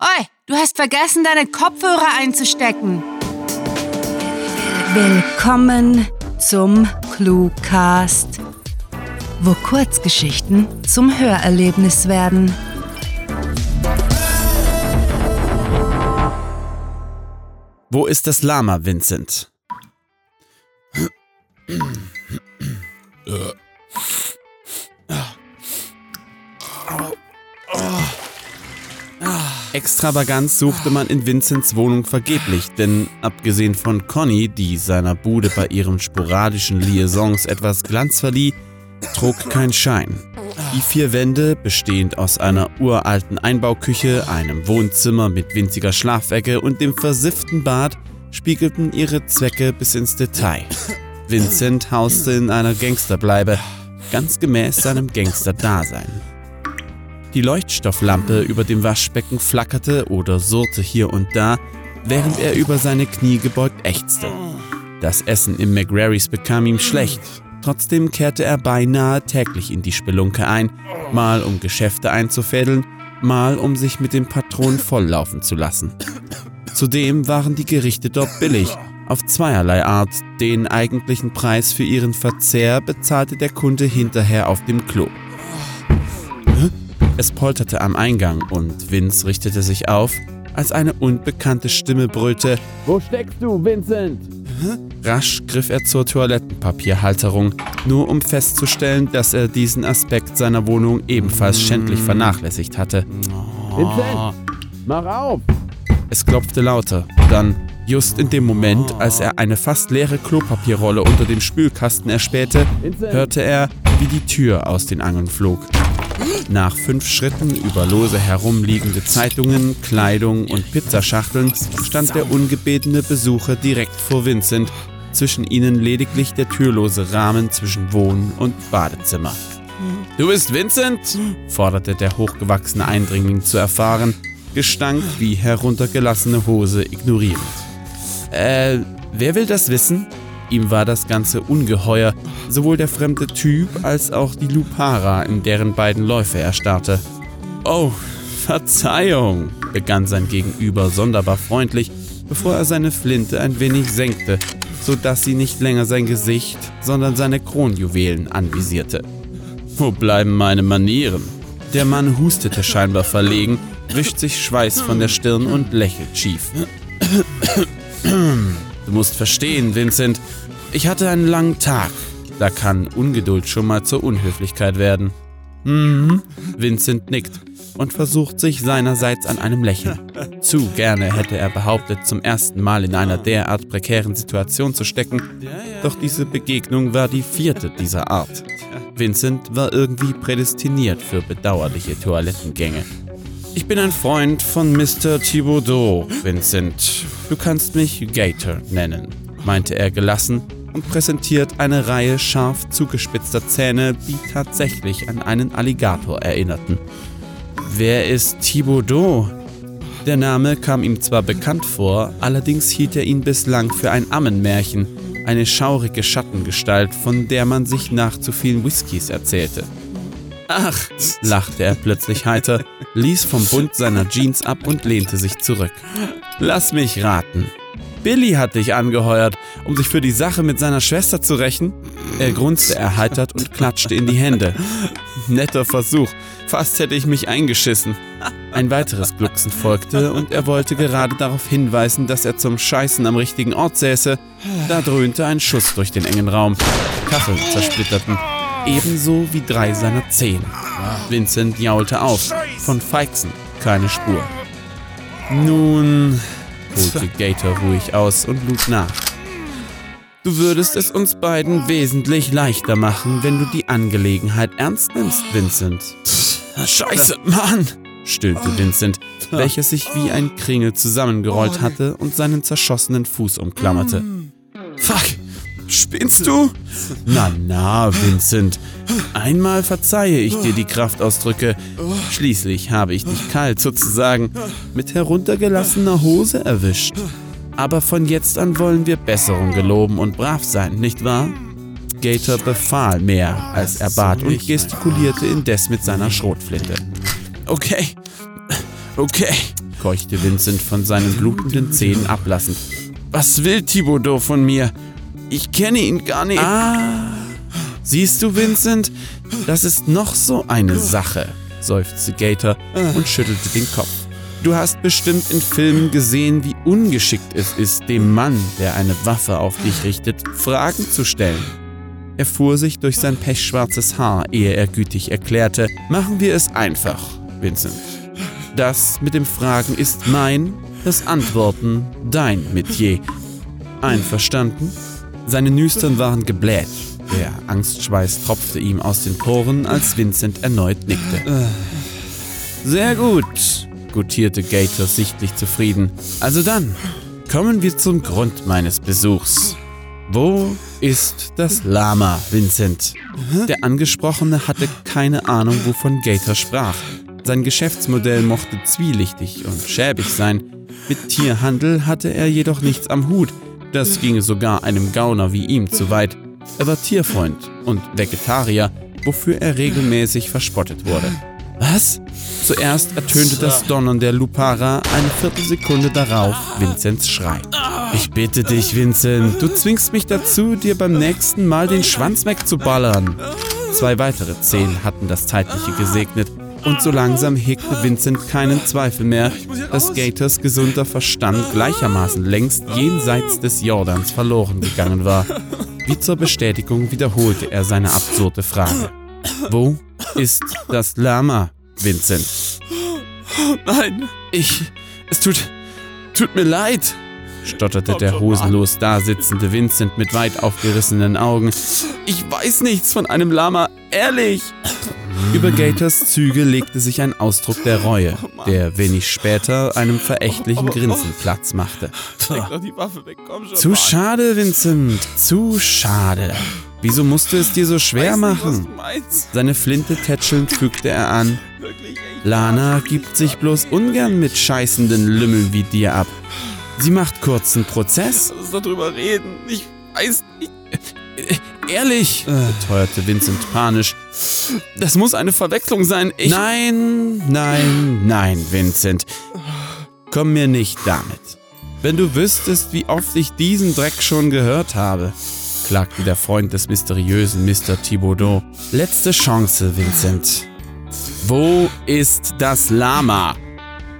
Oi, du hast vergessen, deine Kopfhörer einzustecken. Willkommen zum Cluecast, wo Kurzgeschichten zum Hörerlebnis werden. Wo ist das Lama, Vincent? Extravagant suchte man in Vincents Wohnung vergeblich, denn abgesehen von Conny, die seiner Bude bei ihren sporadischen Liaisons etwas Glanz verlieh, trug kein Schein. Die vier Wände, bestehend aus einer uralten Einbauküche, einem Wohnzimmer mit winziger Schlafecke und dem versifften Bad, spiegelten ihre Zwecke bis ins Detail. Vincent hauste in einer Gangsterbleibe, ganz gemäß seinem Gangster-Dasein. Die Leuchtstofflampe über dem Waschbecken flackerte oder surrte hier und da, während er über seine Knie gebeugt ächzte. Das Essen im McRary's bekam ihm schlecht. Trotzdem kehrte er beinahe täglich in die Spelunke ein, mal um Geschäfte einzufädeln, mal um sich mit dem Patron volllaufen zu lassen. Zudem waren die Gerichte dort billig, auf zweierlei Art. Den eigentlichen Preis für ihren Verzehr bezahlte der Kunde hinterher auf dem Klo. Es polterte am Eingang und Vince richtete sich auf, als eine unbekannte Stimme brüllte: Wo steckst du, Vincent? Rasch griff er zur Toilettenpapierhalterung, nur um festzustellen, dass er diesen Aspekt seiner Wohnung ebenfalls schändlich vernachlässigt hatte. Vincent, mach auf! Es klopfte lauter. Dann, just in dem Moment, als er eine fast leere Klopapierrolle unter dem Spülkasten erspähte, hörte er, wie die Tür aus den Angeln flog. Nach fünf Schritten über lose herumliegende Zeitungen, Kleidung und Pizzaschachteln stand der ungebetene Besucher direkt vor Vincent, zwischen ihnen lediglich der türlose Rahmen zwischen Wohn- und Badezimmer. Du bist Vincent? forderte der hochgewachsene Eindringling zu erfahren, Gestank wie heruntergelassene Hose ignorierend. Äh, wer will das wissen? Ihm war das ganze ungeheuer, sowohl der fremde Typ als auch die Lupara, in deren beiden Läufe er starrte. Oh, Verzeihung, begann sein Gegenüber sonderbar freundlich, bevor er seine Flinte ein wenig senkte, so dass sie nicht länger sein Gesicht, sondern seine Kronjuwelen anvisierte. Wo bleiben meine Manieren? Der Mann hustete scheinbar verlegen, wischt sich Schweiß von der Stirn und lächelt schief. Du musst verstehen, Vincent, ich hatte einen langen Tag. Da kann Ungeduld schon mal zur Unhöflichkeit werden. Mhm. Vincent nickt und versucht sich seinerseits an einem Lächeln. Zu gerne hätte er behauptet, zum ersten Mal in einer derart prekären Situation zu stecken, doch diese Begegnung war die vierte dieser Art. Vincent war irgendwie prädestiniert für bedauerliche Toilettengänge. Ich bin ein Freund von Mr. Thibaudot, Vincent. Du kannst mich Gator nennen, meinte er gelassen und präsentiert eine Reihe scharf zugespitzter Zähne, die tatsächlich an einen Alligator erinnerten. Wer ist Thibaudot? Der Name kam ihm zwar bekannt vor, allerdings hielt er ihn bislang für ein Ammenmärchen, eine schaurige Schattengestalt, von der man sich nach zu vielen Whiskys erzählte. Ach, lachte er plötzlich heiter, ließ vom Bund seiner Jeans ab und lehnte sich zurück. Lass mich raten. Billy hat dich angeheuert, um sich für die Sache mit seiner Schwester zu rächen? Er grunzte erheitert und klatschte in die Hände. Netter Versuch. Fast hätte ich mich eingeschissen. Ein weiteres Glucksen folgte und er wollte gerade darauf hinweisen, dass er zum Scheißen am richtigen Ort säße. Da dröhnte ein Schuss durch den engen Raum. Kacheln zersplitterten ebenso wie drei seiner Zehen. Vincent jaulte auf. Von Feixen keine Spur. Nun, holte Gator ruhig aus und lud nach. Du würdest es uns beiden wesentlich leichter machen, wenn du die Angelegenheit ernst nimmst, Vincent. Scheiße, Mann! stöhnte Vincent, welcher sich wie ein Kringel zusammengerollt hatte und seinen zerschossenen Fuß umklammerte. Fuck! Spinnst du? Na, na, Vincent. Einmal verzeihe ich dir die Kraftausdrücke. Schließlich habe ich dich kalt sozusagen mit heruntergelassener Hose erwischt. Aber von jetzt an wollen wir Besserung geloben und brav sein, nicht wahr? Gator befahl mehr, als er bat und gestikulierte indes mit seiner Schrotflinte. Okay, okay, keuchte Vincent von seinen blutenden Zähnen ablassend. Was will Thibaudot von mir? Ich kenne ihn gar nicht. Ah, siehst du, Vincent? Das ist noch so eine Sache, seufzte Gator und schüttelte den Kopf. Du hast bestimmt in Filmen gesehen, wie ungeschickt es ist, dem Mann, der eine Waffe auf dich richtet, Fragen zu stellen. Er fuhr sich durch sein pechschwarzes Haar, ehe er gütig erklärte, machen wir es einfach, Vincent. Das mit dem Fragen ist mein, das Antworten dein Metier. Einverstanden? Seine Nüstern waren gebläht. Der Angstschweiß tropfte ihm aus den Poren, als Vincent erneut nickte. Sehr gut, gutierte Gator sichtlich zufrieden. Also dann, kommen wir zum Grund meines Besuchs. Wo ist das Lama, Vincent? Der Angesprochene hatte keine Ahnung, wovon Gator sprach. Sein Geschäftsmodell mochte zwielichtig und schäbig sein. Mit Tierhandel hatte er jedoch nichts am Hut. Das ginge sogar einem Gauner wie ihm zu weit. Er war Tierfreund und Vegetarier, wofür er regelmäßig verspottet wurde. Was? Zuerst ertönte das Donnern der Lupara, eine Viertelsekunde darauf Vincents Schrei. Ich bitte dich, Vincent, du zwingst mich dazu, dir beim nächsten Mal den Schwanz wegzuballern. Zwei weitere Zehn hatten das Zeitliche gesegnet und so langsam hegte Vincent keinen Zweifel mehr, dass Gators gesunder Verstand gleichermaßen längst jenseits des Jordans verloren gegangen war. Wie zur Bestätigung wiederholte er seine absurde Frage. Wo ist das Lama, Vincent? Nein, Ich. Es tut. tut mir leid, stotterte der hosenlos dasitzende Vincent mit weit aufgerissenen Augen. Ich weiß nichts von einem Lama, ehrlich. Über Gators Züge legte sich ein Ausdruck der Reue, der wenig später einem verächtlichen Grinsen Platz machte. doch die Waffe weg, komm schon. Zu schade, Vincent, zu schade. Wieso musst du es dir so schwer machen? Seine Flinte tätschelnd fügte er an. Lana gibt sich bloß ungern mit scheißenden Lümmeln wie dir ab. Sie macht kurzen Prozess. Lass uns doch drüber reden. Ich weiß nicht. Ehrlich, beteuerte Vincent panisch. Das muss eine Verwechslung sein. Ich nein, nein, nein, Vincent. Komm mir nicht damit. Wenn du wüsstest, wie oft ich diesen Dreck schon gehört habe, klagte der Freund des mysteriösen Mr. Thibaudot. Letzte Chance, Vincent. Wo ist das Lama?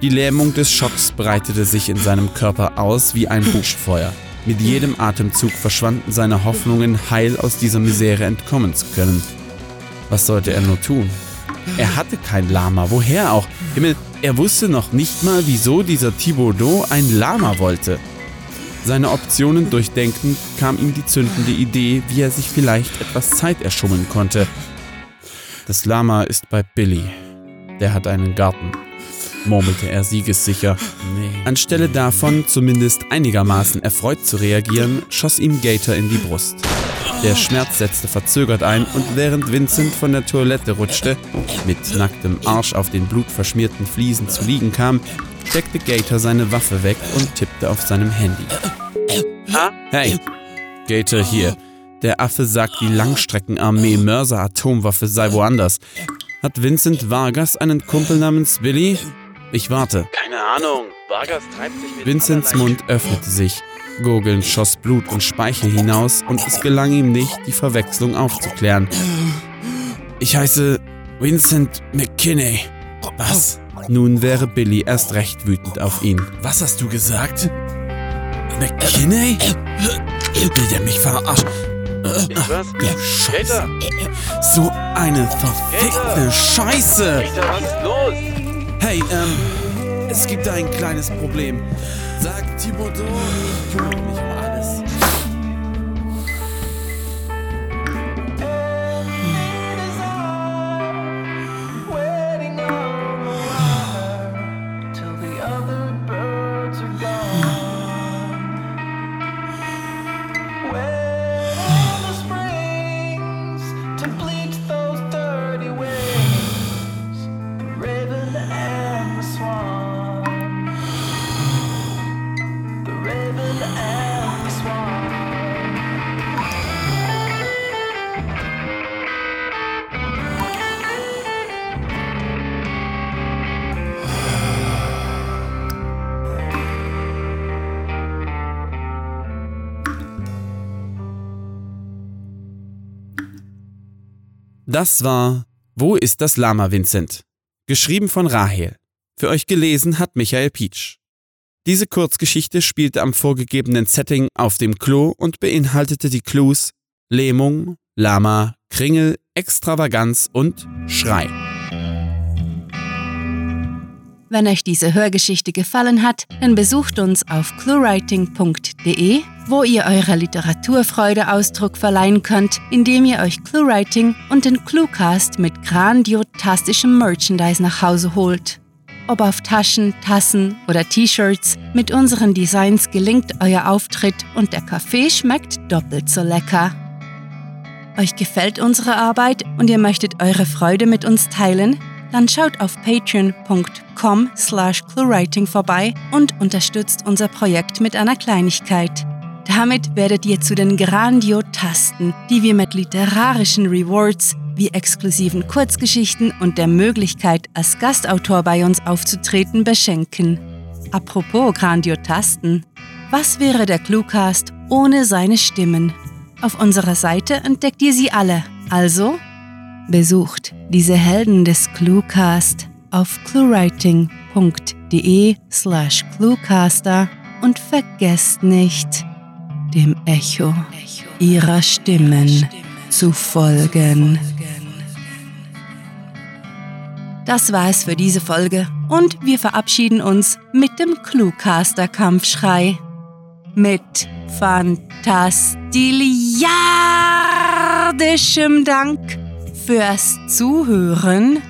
Die Lähmung des Schocks breitete sich in seinem Körper aus wie ein Buschfeuer. Mit jedem Atemzug verschwanden seine Hoffnungen, heil aus dieser Misere entkommen zu können. Was sollte er nur tun? Er hatte kein Lama, woher auch? Himmel, er wusste noch nicht mal, wieso dieser Thibaudot ein Lama wollte. Seine Optionen durchdenkend kam ihm die zündende Idee, wie er sich vielleicht etwas Zeit erschummeln konnte. Das Lama ist bei Billy. Der hat einen Garten, murmelte er siegessicher. Anstelle davon, zumindest einigermaßen erfreut zu reagieren, schoss ihm Gator in die Brust. Der Schmerz setzte verzögert ein und während Vincent von der Toilette rutschte, mit nacktem Arsch auf den blutverschmierten Fliesen zu liegen kam, steckte Gator seine Waffe weg und tippte auf seinem Handy. Hey, Gator hier. Der Affe sagt, die Langstreckenarmee Mörser Atomwaffe sei woanders. Hat Vincent Vargas einen Kumpel namens Billy? Ich warte. Keine Ahnung. Vargas treibt sich mit Vincents Mund öffnete sich. Gurgelnd schoss Blut und Speichel hinaus und es gelang ihm nicht, die Verwechslung aufzuklären. Ich heiße Vincent McKinney. Was? Nun wäre Billy erst recht wütend auf ihn. Was hast du gesagt? McKinney? Will der mich verarschen? Ist was? Du Scheiße. So eine verfickte Scheiße! Gator, was ist los? Hey, ähm, es gibt ein kleines Problem. Sag Thibaudot, ich kümmere mich um alles. Das war Wo ist das Lama, Vincent? Geschrieben von Rahel. Für euch gelesen hat Michael Pietsch. Diese Kurzgeschichte spielte am vorgegebenen Setting auf dem Klo und beinhaltete die Clues Lähmung, Lama, Kringel, Extravaganz und Schrei. Wenn euch diese Hörgeschichte gefallen hat, dann besucht uns auf cluewriting.de, wo ihr eurer Literaturfreude Ausdruck verleihen könnt, indem ihr euch Cluewriting und den Cluecast mit grandiotastischem Merchandise nach Hause holt. Ob auf Taschen, Tassen oder T-Shirts, mit unseren Designs gelingt euer Auftritt und der Kaffee schmeckt doppelt so lecker. Euch gefällt unsere Arbeit und ihr möchtet eure Freude mit uns teilen? Dann schaut auf patreon.com slash cluewriting vorbei und unterstützt unser Projekt mit einer Kleinigkeit. Damit werdet ihr zu den Grandiotasten, die wir mit literarischen Rewards wie exklusiven Kurzgeschichten und der Möglichkeit, als Gastautor bei uns aufzutreten, beschenken. Apropos Grandiotasten, was wäre der Cluecast ohne seine Stimmen? Auf unserer Seite entdeckt ihr sie alle. Also besucht diese Helden des Cluecast auf cluewriting.de slash cluecaster und vergesst nicht, dem Echo ihrer Stimmen zu folgen. Das war es für diese Folge und wir verabschieden uns mit dem Cluecaster-Kampfschrei. Mit fantastiliardischem Dank fürs Zuhören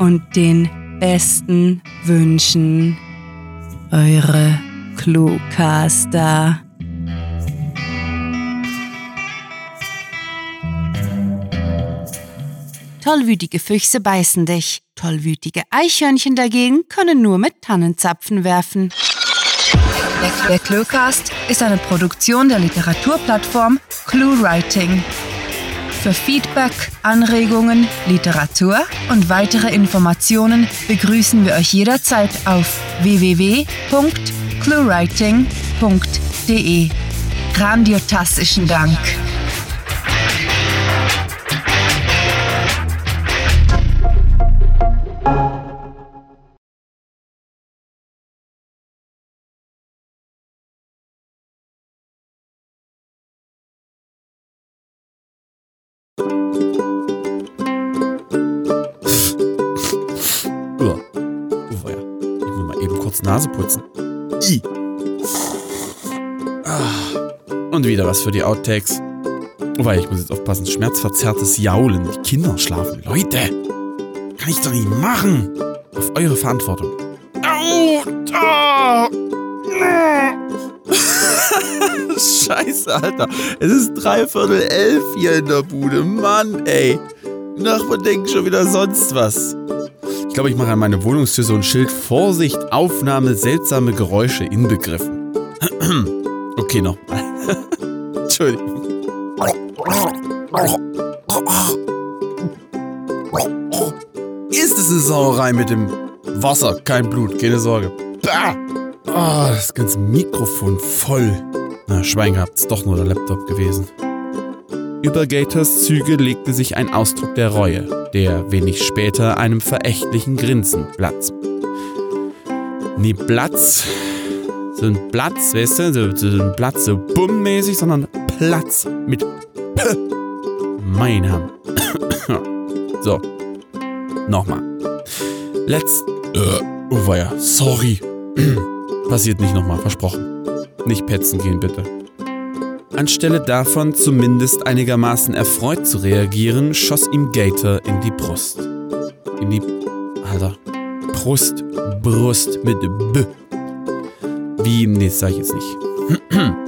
und den besten Wünschen. Eure Cluecaster. Tollwütige Füchse beißen dich. Tollwütige Eichhörnchen dagegen können nur mit Tannenzapfen werfen. Der Cluecast ist eine Produktion der Literaturplattform ClueWriting. Für Feedback, Anregungen, Literatur und weitere Informationen begrüßen wir euch jederzeit auf www.cluewriting.de. Grandiotastischen Dank. Nase putzen. I. Ah. Und wieder was für die Outtakes. Wobei, ich muss jetzt aufpassen. Schmerzverzerrtes Jaulen. Die Kinder schlafen. Leute! Kann ich doch nicht machen! Auf eure Verantwortung. Au! Scheiße, Alter. Es ist dreiviertel elf hier in der Bude. Mann, ey. Nachbarn denken schon wieder sonst was. Ich glaube, ich mache an meine Wohnungstür so ein Schild. Vorsicht, Aufnahme, seltsame Geräusche inbegriffen. Okay, nochmal. Entschuldigung. Ist es eine Sauerei mit dem Wasser? Kein Blut, keine Sorge. Oh, das ganze Mikrofon voll. Na, Schwein gehabt, ist doch nur der Laptop gewesen. Über Gators Züge legte sich ein Ausdruck der Reue, der wenig später einem verächtlichen Grinsen Platz. Nie Platz, so ein Platz, weißt du, so, so ein Platz, so bummmäßig, sondern Platz mit P. Mein Ham. so, nochmal. Let's. Äh, oh weia, sorry. Passiert nicht nochmal, versprochen. Nicht petzen gehen, bitte. Anstelle davon, zumindest einigermaßen erfreut zu reagieren, schoss ihm Gator in die Brust. In die. Alter. Brust. Brust mit B. Wie. Nee, das sag ich jetzt nicht.